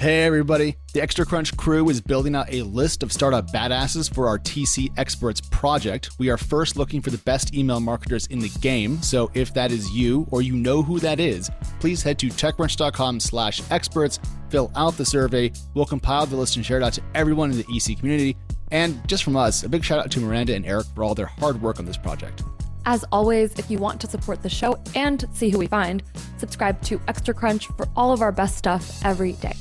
Hey, everybody. The Extra Crunch crew is building out a list of startup badasses for our TC Experts project. We are first looking for the best email marketers in the game. So if that is you or you know who that is, please head to techcrunch.com slash experts, fill out the survey. We'll compile the list and share it out to everyone in the EC community. And just from us, a big shout out to Miranda and Eric for all their hard work on this project. As always, if you want to support the show and see who we find, subscribe to Extra Crunch for all of our best stuff every day.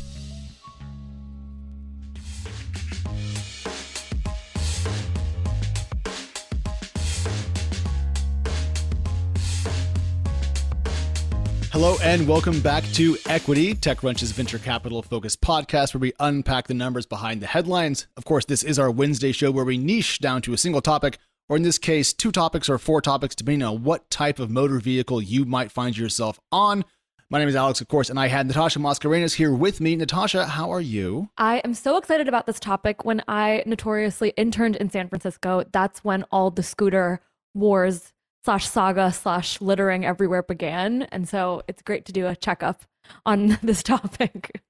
Hello and welcome back to Equity, TechCrunch's venture capital focused podcast where we unpack the numbers behind the headlines. Of course, this is our Wednesday show where we niche down to a single topic, or in this case, two topics or four topics, depending on what type of motor vehicle you might find yourself on. My name is Alex, of course, and I had Natasha Mascarenhas here with me. Natasha, how are you? I am so excited about this topic. When I notoriously interned in San Francisco, that's when all the scooter wars slash saga slash littering everywhere began. And so it's great to do a checkup on this topic.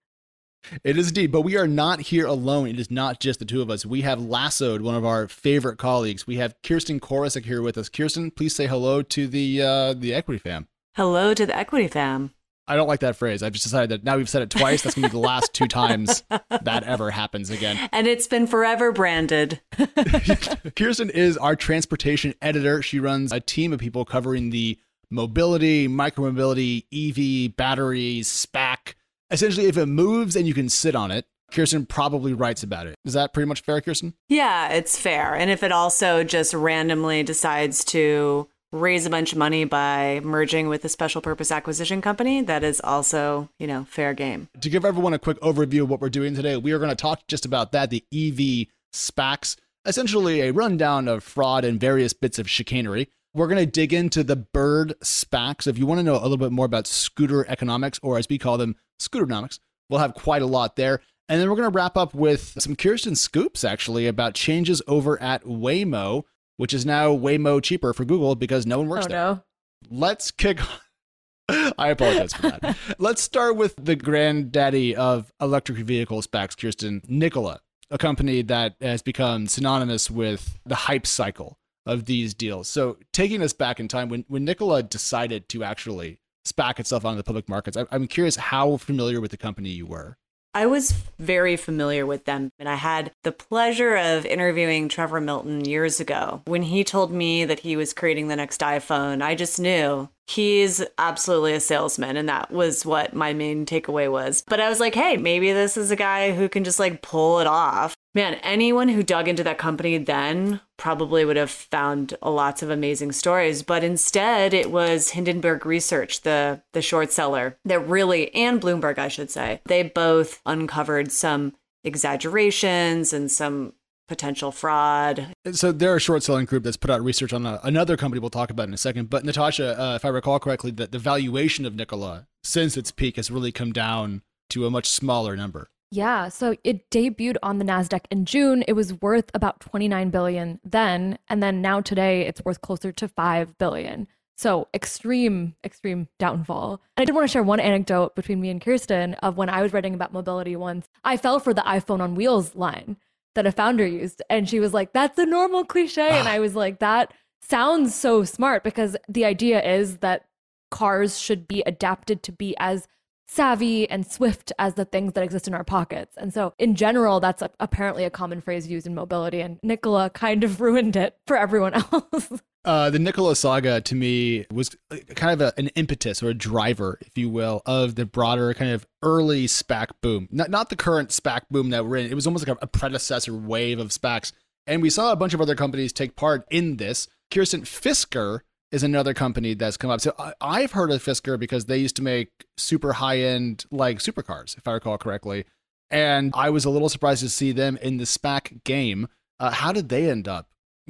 It is indeed, but we are not here alone. It is not just the two of us. We have lassoed one of our favorite colleagues. We have Kirsten Korosec here with us. Kirsten, please say hello to the uh, the Equity fam. Hello to the Equity fam. I don't like that phrase. I've just decided that now we've said it twice. That's going to be the last two times that ever happens again. And it's been forever branded. Kirsten is our transportation editor. She runs a team of people covering the mobility, micromobility, EV, batteries, SPAC. Essentially, if it moves and you can sit on it, Kirsten probably writes about it. Is that pretty much fair, Kirsten? Yeah, it's fair. And if it also just randomly decides to raise a bunch of money by merging with a special purpose acquisition company, that is also, you know, fair game. To give everyone a quick overview of what we're doing today, we are going to talk just about that the EV SPACs, essentially a rundown of fraud and various bits of chicanery. We're going to dig into the bird SPACs. If you want to know a little bit more about scooter economics, or as we call them, scooternomics, we'll have quite a lot there. And then we're going to wrap up with some Kirsten scoops, actually, about changes over at Waymo which is now way more cheaper for Google because no one works oh, there. No. Let's kick. I apologize for that. Let's start with the granddaddy of electric vehicle SPACs, Kirsten Nikola, a company that has become synonymous with the hype cycle of these deals. So, taking us back in time, when when Nikola decided to actually SPAC itself onto the public markets, I, I'm curious how familiar with the company you were. I was very familiar with them, and I had the pleasure of interviewing Trevor Milton years ago. When he told me that he was creating the next iPhone, I just knew he's absolutely a salesman and that was what my main takeaway was but i was like hey maybe this is a guy who can just like pull it off man anyone who dug into that company then probably would have found lots of amazing stories but instead it was hindenburg research the the short seller that really and bloomberg i should say they both uncovered some exaggerations and some potential fraud. So they're a short selling group that's put out research on a, another company we'll talk about in a second. But Natasha, uh, if I recall correctly, that the valuation of Nikola since its peak has really come down to a much smaller number. Yeah, so it debuted on the Nasdaq in June. It was worth about 29 billion then, and then now today it's worth closer to 5 billion. So extreme, extreme downfall. And I did want to share one anecdote between me and Kirsten of when I was writing about mobility once. I fell for the iPhone on wheels line that a founder used. And she was like, that's a normal cliche. and I was like, that sounds so smart because the idea is that cars should be adapted to be as savvy and swift as the things that exist in our pockets. And so, in general, that's a, apparently a common phrase used in mobility. And Nikola kind of ruined it for everyone else. Uh, the Nikola saga to me was kind of a, an impetus or a driver, if you will, of the broader kind of early SPAC boom. Not not the current SPAC boom that we're in. It was almost like a, a predecessor wave of SPACs, and we saw a bunch of other companies take part in this. Kirsten Fisker is another company that's come up. So I, have heard of Fisker because they used to make super high end like supercars, if I recall correctly. And I was a little surprised to see them in the SPAC game. Uh, how did they end up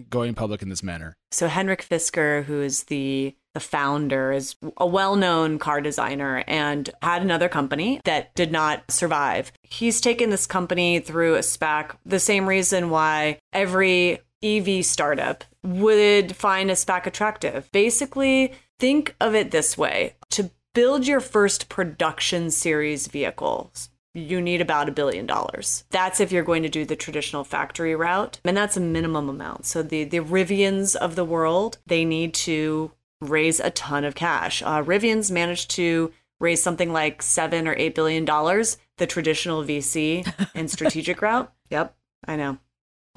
going public in this manner? So Henrik Fisker, who is the the founder, is a well-known car designer and had another company that did not survive. He's taken this company through a SPAC, the same reason why every EV startup would find a SPAC attractive. Basically, think of it this way. To build your first production series vehicles, you need about a billion dollars. That's if you're going to do the traditional factory route, and that's a minimum amount. So the the Rivians of the world, they need to raise a ton of cash. Uh, Rivian's managed to raise something like seven or eight billion dollars, the traditional VC and strategic route. Yep, I know.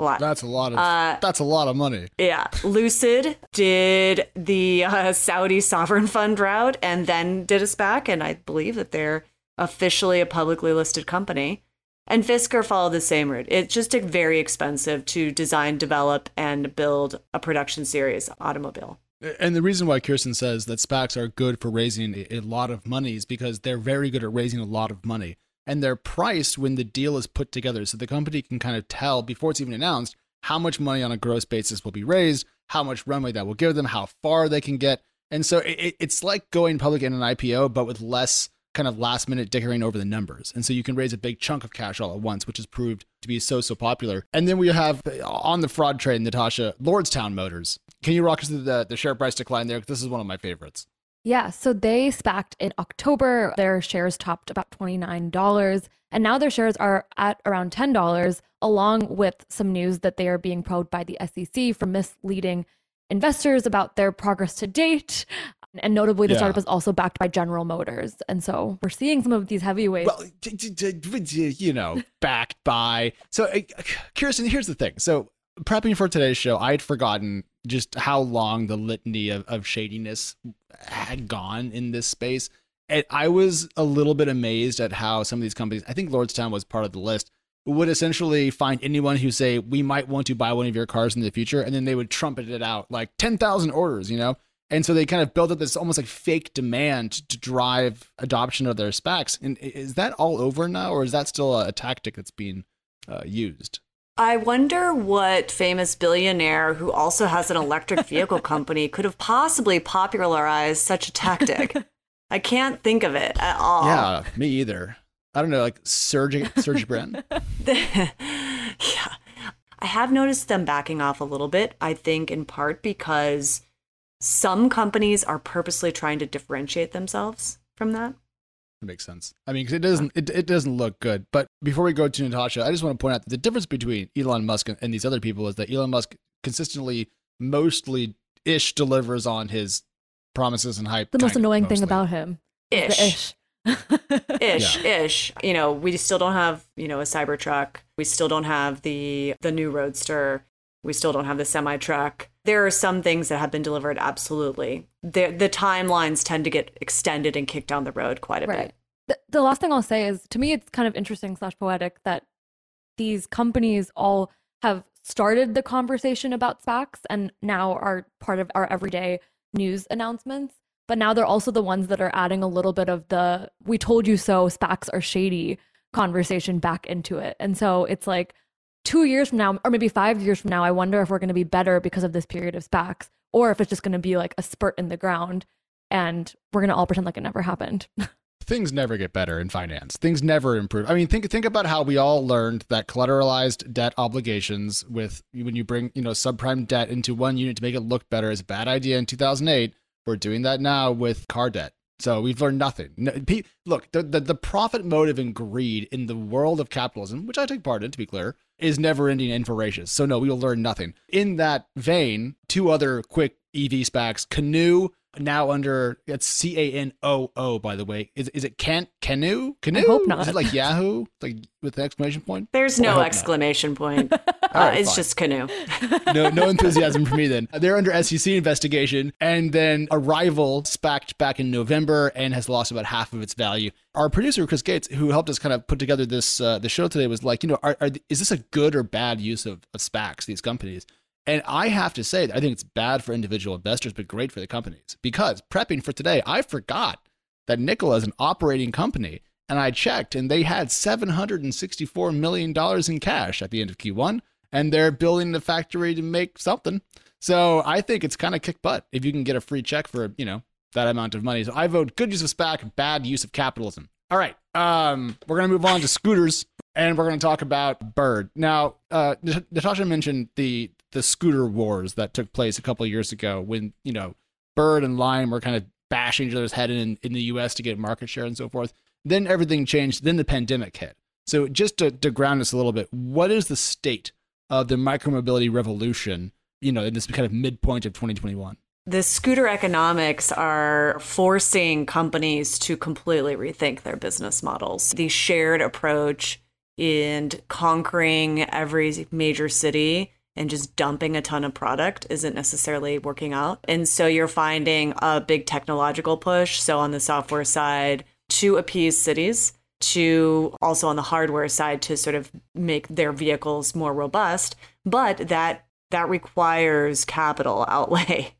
A lot. That's a lot of uh, that's a lot of money. Yeah, Lucid did the uh, Saudi sovereign fund route and then did a SPAC, and I believe that they're officially a publicly listed company. And Fisker followed the same route. It's just very expensive to design, develop, and build a production series automobile. And the reason why Kirsten says that SPACs are good for raising a lot of money is because they're very good at raising a lot of money. And they're priced when the deal is put together. So the company can kind of tell before it's even announced how much money on a gross basis will be raised, how much runway that will give them, how far they can get. And so it, it's like going public in an IPO, but with less kind of last minute dickering over the numbers. And so you can raise a big chunk of cash all at once, which has proved to be so, so popular. And then we have uh, on the fraud train, Natasha, Lordstown Motors. Can you rock us through the, the share price decline there? This is one of my favorites. Yeah, so they SPACed in October. Their shares topped about $29, and now their shares are at around $10, along with some news that they are being probed by the SEC for misleading investors about their progress to date. And notably, the yeah. startup is also backed by General Motors. And so we're seeing some of these heavyweights. Well, you know, backed by. So, uh, Kirsten, here's the thing. So, prepping for today's show, I had forgotten just how long the litany of, of shadiness had gone in this space. And I was a little bit amazed at how some of these companies, I think Lordstown was part of the list, would essentially find anyone who say, we might want to buy one of your cars in the future. And then they would trumpet it out like 10,000 orders, you know? And so they kind of built up this almost like fake demand to drive adoption of their specs. And is that all over now, or is that still a, tactic that's being uh, used? I wonder what famous billionaire who also has an electric vehicle company could have possibly popularized such a tactic. I can't think of it at all. Yeah, me either. I don't know, like Serge Serge Brin. yeah. I have noticed them backing off a little bit, I think in part because some companies are purposely trying to differentiate themselves from that. It makes sense. I mean, because it doesn't it, it doesn't look good. But before we go to Natasha, I just want to point out that the difference between Elon Musk and these other people is that Elon Musk consistently, mostly ish, delivers on his promises and hype. The most annoying thing about him ish. ish. ish yeah. ish you know we still don't have you know a cybertruck we still don't have the the new roadster we still don't have the semi truck there are some things that have been delivered absolutely. The, the timelines tend to get extended and kicked down the road quite a right. bit. The, the last thing I'll say is to me, it's kind of interesting slash poetic that these companies all have started the conversation about SPACs and now are part of our everyday news announcements. But now they're also the ones that are adding a little bit of the we told you so SPACs are shady conversation back into it. And so it's like, two years from now, or maybe five years from now, I wonder if we're going to be better because of this period of SPACs, or if it's just going to be like a spurt in the ground and we're going to all pretend like it never happened. Things never get better in finance. Things never improve. I mean, think think about how we all learned that collateralized debt obligations with when you bring, you know, subprime debt into one unit to make it look better is a bad idea in 2008. We're doing that now with car debt. So we've learned nothing. look, the, the, the profit motive and greed in the world of capitalism, which I take part in, to be clear, is never ending and voracious. So no, we will learn nothing. In that vein, two other quick EV SPACs, Canoo now under it's C A N O O by the way. Is is it can canoe canoe? I hope not. Is it like Yahoo like with the exclamation point? There's no exclamation not. point. Uh, it's fine. just canoe. no no enthusiasm for me then. They're under SEC investigation, and then a rival SPACed back in November and has lost about half of its value. Our producer Chris Gates, who helped us kind of put together this uh, the show today, was like, you know, are, are, is this a good or bad use of, of SPACs? These companies. And I have to say, I think it's bad for individual investors, but great for the companies. Because prepping for today, I forgot that Nikola is an operating company. And I checked, and they had $764 million in cash at the end of Q1. And they're building the factory to make something. So I think it's kind of kick butt if you can get a free check for, you know, that amount of money. So I vote good use of SPAC, bad use of capitalism. All right. Um, we're going to move on to scooters and we're going to talk about Bird. Now, uh, Natasha mentioned the the scooter wars that took place a couple years ago when you know Bird and Lime were kind of bashing each other's head in in the U.S. to get market share and so forth. Then everything changed. Then the pandemic hit. So just to, to ground us a little bit, what is the state of the micromobility revolution? You know, in this kind of midpoint of 2021. The scooter economics are forcing companies to completely rethink their business models. The shared approach in conquering every major city and just dumping a ton of product isn't necessarily working out. And so you're finding a big technological push. So on the software side, to appease cities, to also on the hardware side to sort of make their vehicles more robust. But that that requires capital outlay.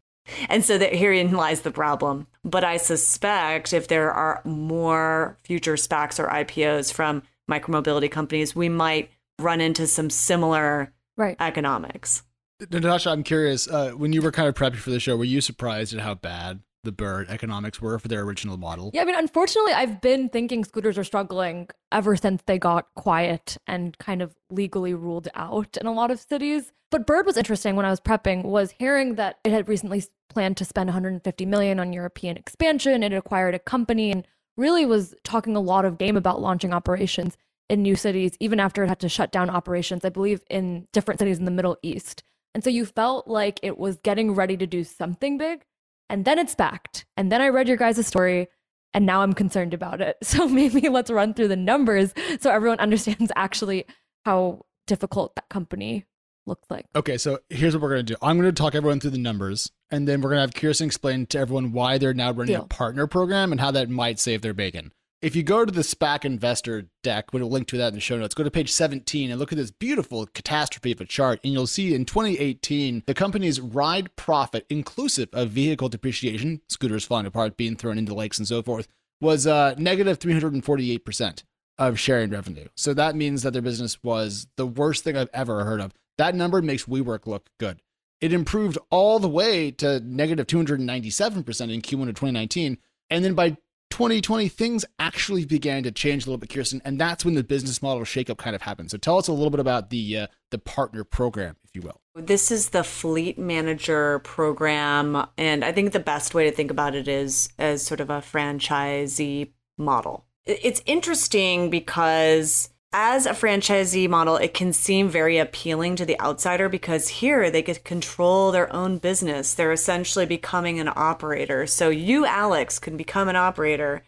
And so that herein lies the problem. But I suspect if there are more future SPACs or IPOs from micromobility companies, we might run into some similar right. economics. Natasha, I'm curious. Uh, when you were kind of prepping for the show, were you surprised at how bad the Bird economics were for their original model? Yeah, I mean, unfortunately, I've been thinking scooters are struggling ever since they got quiet and kind of legally ruled out in a lot of cities. But Bird was interesting when I was prepping was hearing that it had recently planned to spend 150 million on European expansion. It acquired a company and really was talking a lot of game about launching operations in new cities, even after it had to shut down operations, I believe, in different cities in the Middle East. And so you felt like it was getting ready to do something big. And then it's backed. And then I read your guys' story and now I'm concerned about it. So maybe let's run through the numbers so everyone understands actually how difficult that company looked like. Okay, so here's what we're going to do. I'm going to talk everyone through the numbers, and then we're going to have Kirsten explain to everyone why they're now running Deal. a partner program and how that might save their bacon if you go to the SPAC investor deck, we'll link to that in the show notes. Go to page 17 and look at this beautiful catastrophe of a chart, and you'll see in 2018 the company's ride profit, inclusive of vehicle depreciation, scooters falling apart, being thrown into lakes, and so forth, was uh, negative 348% of sharing revenue. So that means that their business was the worst thing I've ever heard of. That number makes WeWork look good. It improved all the way to negative 297% in Q1 of 2019. And then by 2020, things actually began to change a little bit, Kirsten, and that's when the business model shakeup kind of happened. So tell us a little bit about the uh, the partner program, if you will. This is the fleet manager program, and I think the best way to think about it is as sort of a franchisee model. It's interesting because as a franchisee model, it can seem very appealing to the outsider because here they get control their own business. They're essentially becoming an operator. So you, Alex, can become an operator.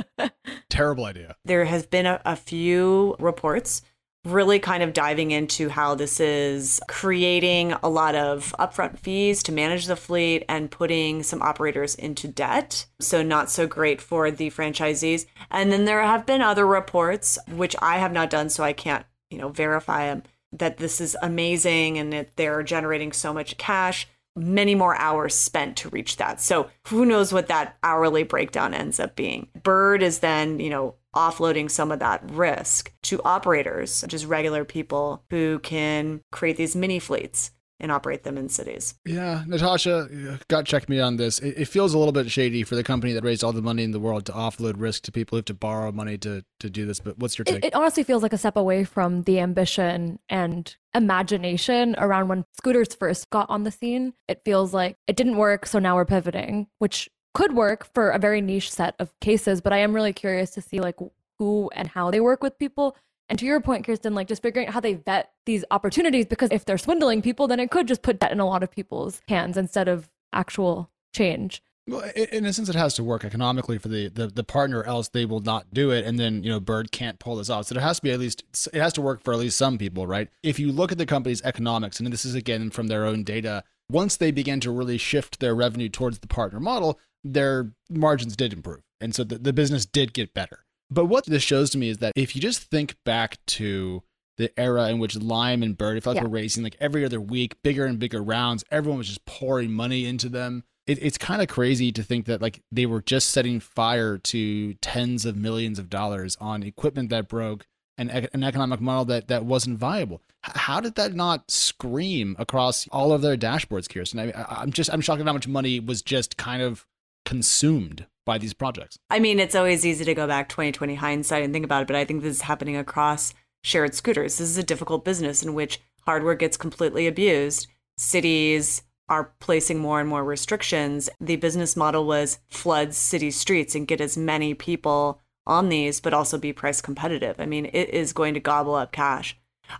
Terrible idea. There has been a, a few reports really kind of diving into how this is creating a lot of upfront fees to manage the fleet and putting some operators into debt. So, not so great for the franchisees. And then there have been other reports, which I have not done, so I can't, you know, verify them, that this is amazing and that they're generating so much cash. Many more hours spent to reach that. So, who knows what that hourly breakdown ends up being? Bird is then, you know, offloading some of that risk to operators, just regular people who can create these mini fleets and operate them in cities. Yeah, Natasha, uh, got check me on this. It, it, feels a little bit shady for the company that raised all the money in the world to offload risk to people who have to borrow money to to do this. But what's your take? It, it honestly feels like a step away from the ambition and imagination around when scooters first got on the scene. It feels like it didn't work, so now we're pivoting, which could work for a very niche set of cases, but I am really curious to see like who and how they work with people. And to your point, Kirsten, like just figuring out how they vet these opportunities, because if they're swindling people, then it could just put that in a lot of people's hands instead of actual change. Well, in a sense, it has to work economically for the, the, the partner, else they will not do it. And then, you know, Bird can't pull this off. So it has to be at least, it has to work for at least some people, right? If you look at the company's economics, and this is again from their own data, once they began to really shift their revenue towards the partner model, their margins did improve. And so the, the business did get better. But what this shows to me is that if you just think back to the era in which Lime and Bird, it felt like yeah. were racing like every other week, bigger and bigger rounds, everyone was just pouring money into them. It, it's kind of crazy to think that like they were just setting fire to tens of millions of dollars on equipment that broke and an economic model that that wasn't viable. How did that not scream across all of their dashboards, Kirsten? I I'm just I'm shocked at how much money was just kind of consumed by these projects. I mean, it's always easy to go back 2020 hindsight and think about it, but I think this is happening across shared scooters. This is a difficult business in which hardware gets completely abused. Cities are placing more and more restrictions. The business model was flood city streets and get as many people on these, but also be price competitive. I mean, it is going to gobble up cash.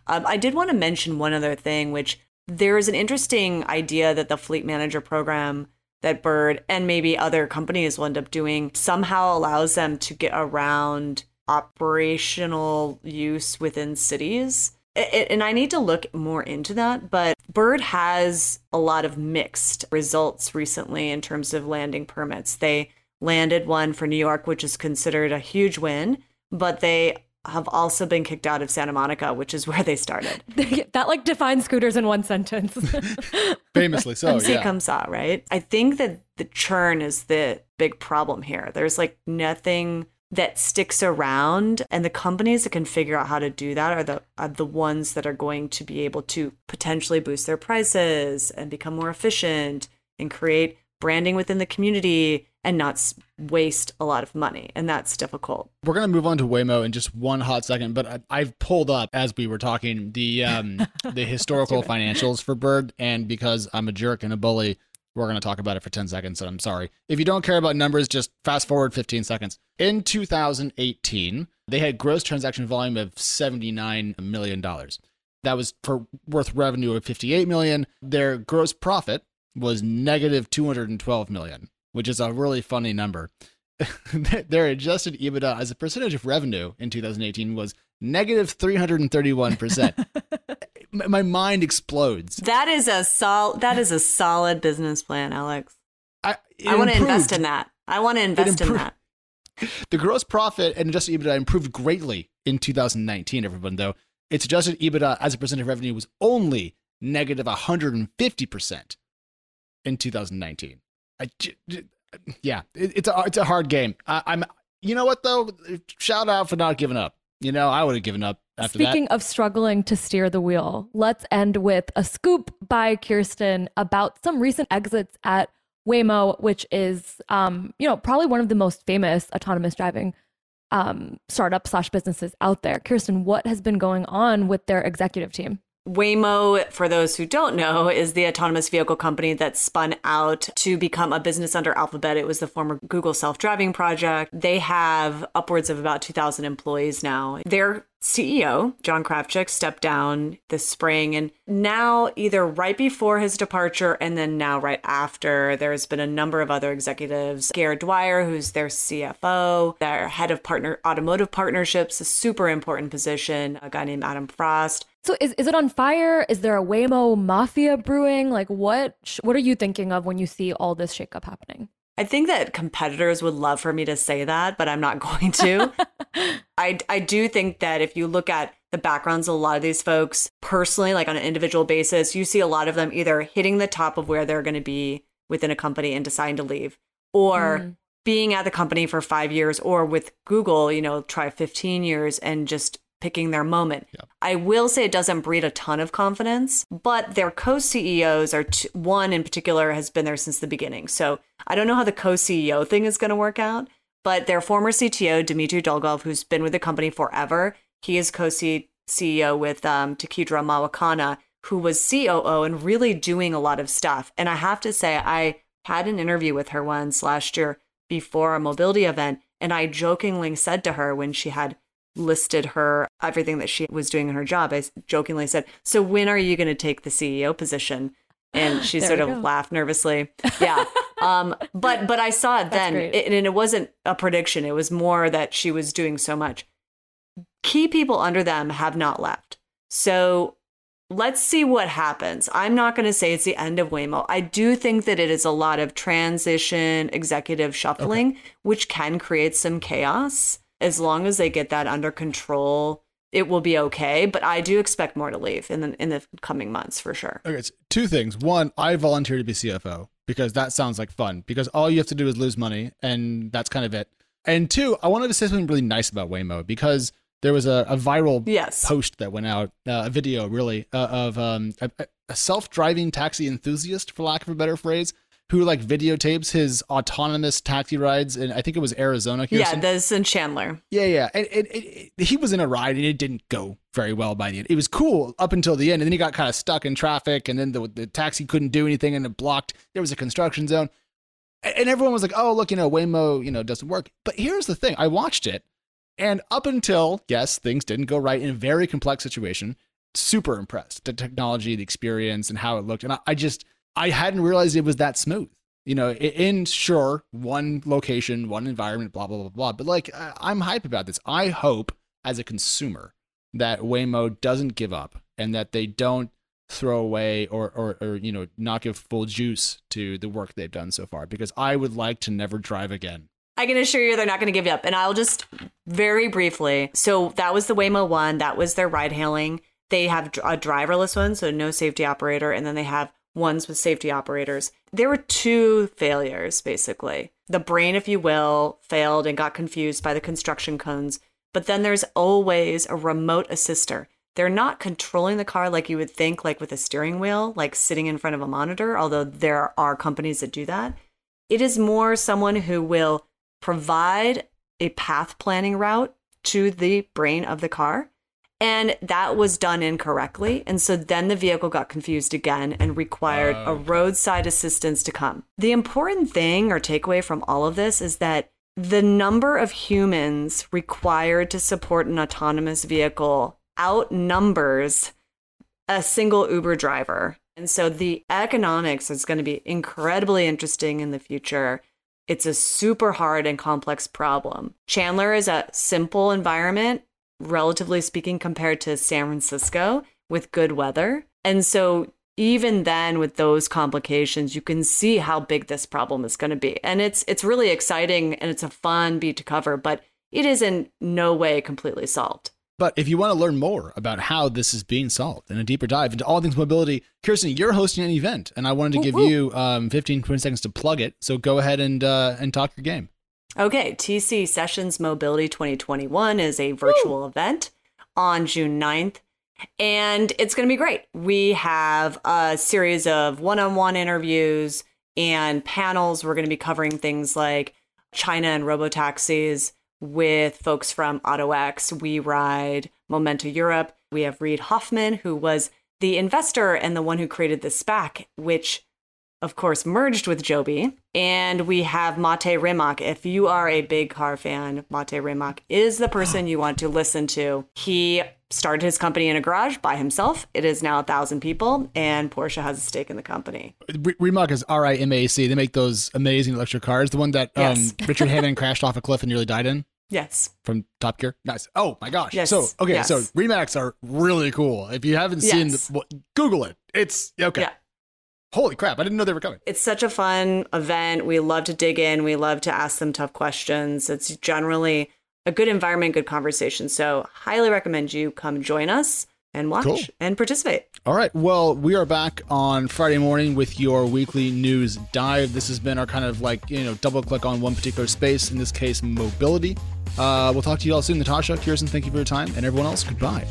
Um, I did want to mention one other thing, which there is an interesting idea that the fleet manager program that Bird and maybe other companies will end up doing somehow allows them to get around operational use within cities. And I need to look more into that, but Bird has a lot of mixed results recently in terms of landing permits. They landed one for New York, which is considered a huge win, but they have also been kicked out of Santa Monica, which is where they started. that like defines scooters in one sentence. Famously so. See yeah. comes out, right? I think that the churn is the big problem here. There's like nothing that sticks around and the companies that can figure out how to do that are the are the ones that are going to be able to potentially boost their prices and become more efficient and create branding within the community and not waste a lot of money. And that's difficult. We're going to move on to Waymo in just one hot second, but I, have pulled up as we were talking the um, the historical financials for Bird. And because I'm a jerk and a bully, we're going to talk about it for 10 seconds. So I'm sorry. If you don't care about numbers, just fast forward 15 seconds. In 2018, they had gross transaction volume of $79 million. That was for worth revenue of 58 million. Their gross profit was negative 212 million which is a really funny number. Their adjusted EBITDA as a percentage of revenue in 2018 was negative 331%. My mind explodes. That is a sol- that is a solid business plan, Alex. I, I want to invest in that. I want to invest in that. The gross profit and adjusted EBITDA improved greatly in 2019, everyone, though. Its adjusted EBITDA as a percent of revenue was only negative 150% in 2019. I, yeah, it, it's a it's a hard game. I, I'm. You know what though? Shout out for not giving up. You know, I would have given up after Speaking that. of struggling to steer the wheel, let's end with a scoop by Kirsten about some recent exits at Waymo, which is, um, you know, probably one of the most famous autonomous driving um, startup slash businesses out there. Kirsten, what has been going on with their executive team? Waymo, for those who don't know, is the autonomous vehicle company that spun out to become a business under Alphabet. It was the former Google self driving project. They have upwards of about 2,000 employees now. Their CEO, John Krafcik, stepped down this spring. And now, either right before his departure and then now right after, there's been a number of other executives. Garrett Dwyer, who's their CFO, their head of partner automotive partnerships, a super important position, a guy named Adam Frost. So is, is it on fire? Is there a Waymo mafia brewing? Like what what are you thinking of when you see all this shakeup happening? I think that competitors would love for me to say that, but I'm not going to. I, I do think that if you look at the backgrounds of a lot of these folks personally, like on an individual basis, you see a lot of them either hitting the top of where they're going to be within a company and deciding to leave, or mm. being at the company for five years, or with Google, you know, try 15 years and just picking their moment. Yeah. I will say it doesn't breed a ton of confidence, but their co CEOs are t- one in particular has been there since the beginning. So I don't know how the co CEO thing is going to work out, but their former CTO, Dmitri Dolgov, who's been with the company forever, he is co CEO with um, Tekedra Mawakana, who was COO and really doing a lot of stuff. And I have to say, I had an interview with her once last year before a mobility event. And I jokingly said to her when she had listed her everything that she was doing in her job. I jokingly said, "So when are you going to take the CEO position?" And she sort of go. laughed nervously. Yeah. um, but but I saw it then, it, and it wasn't a prediction. It was more that she was doing so much. Key people under them have not left. So let's see what happens. I'm not going to say it's the end of Waymo. I do think that it is a lot of transition, executive shuffling, okay. which can create some chaos as long as they get that under control, it will be okay. But I do expect more to leave in the in the coming months for sure. Okay, so two things. One, I volunteer to be CFO because that sounds like fun. Because all you have to do is lose money, and that's kind of it. And two, I wanted to say something really nice about Waymo because there was a, a viral yes. post that went out, uh, a video really uh, of um, a, a self-driving taxi enthusiast, for lack of a better phrase, who like videotapes his autonomous taxi rides, and I think it was Arizona. Yeah, that's in Chandler. Yeah, yeah, and, and, and, he was in a ride, and it didn't go very well by the end. It was cool up until the end, and then he got kind of stuck in traffic, and then the the taxi couldn't do anything, and it blocked. There was a construction zone, and everyone was like, "Oh, look, you know, Waymo, you know, doesn't work." But here's the thing: I watched it, And up until, yes, things didn't go right in a very complex situation, super impressed. The technology, the experience, and how it looked. And I, I just, I hadn't realized it was that smooth. You know, in sure, one location, one environment, blah, blah, blah, blah. But like, I'm hype about this. I hope as a consumer that Waymo doesn't give up and that they don't throw away or, or, or, you know, not give full juice to the work they've done so far because I would like to never drive again. I can assure you they're not going to give you up. And I'll just very briefly. So that was the Waymo one. That was their ride hailing. They have a driverless one, so no safety operator, and then they have ones with safety operators. There were two failures, basically. The brain, if you will, failed and got confused by the construction cones. But then there's always a remote assister. They're not controlling the car like you would think, like with a steering wheel, like sitting in front of a monitor, although there are companies that do that. It is more someone who will provide a path planning route to the brain of the car and that was done incorrectly. And so then the vehicle got confused again and required a roadside assistance to come. The important thing or takeaway from all of this is that the number of humans required to support an autonomous vehicle outnumbers a single Uber driver. And so the economics is going to be incredibly interesting in the future. It's a super hard and complex problem. Chandler is a simple environment relatively speaking, compared to San Francisco with good weather. And so, even then, with those complications, you can see how big this problem is going to be. And it's it's really exciting and it's a fun beat to cover, but it is in no way completely solved. But if you want to learn more about how this is being solved and a deeper dive into all things mobility, Kirsten, you're hosting an event, and I wanted to give you um, 15, 20 seconds to plug it. So go ahead and uh, and talk your game. Okay, TC Sessions Mobility 2021 is a virtual Woo! event on June 9th, and it's going to be great. We have a series of one on one interviews and panels. We're going to be covering things like China and robotaxis with folks from AutoX, WeRide, Momenta Europe. We have Reid Hoffman, who was the investor and the one who created the SPAC, which of course, merged with Joby. And we have Mate Rimac. If you are a big car fan, Mate Rimac is the person you want to listen to. He started his company in a garage by himself. It is now a thousand people, and Porsche has a stake in the company. R- Rimac is R I M A C. They make those amazing electric cars. The one that um, yes. Richard Hammond crashed off a cliff and nearly died in. Yes. From Top Gear. Nice. Oh my gosh. Yes. So okay. Yes. So Rimacs are really cool. If you haven't seen, yes. the, Google it. It's okay. Yeah. Holy crap, I didn't know they were coming. It's such a fun event. We love to dig in, we love to ask them tough questions. It's generally a good environment, good conversation. So, highly recommend you come join us and watch cool. and participate. All right. Well, we are back on Friday morning with your weekly news dive. This has been our kind of like, you know, double click on one particular space, in this case, mobility. Uh, we'll talk to you all soon. Natasha, Kirsten, thank you for your time. And everyone else, goodbye.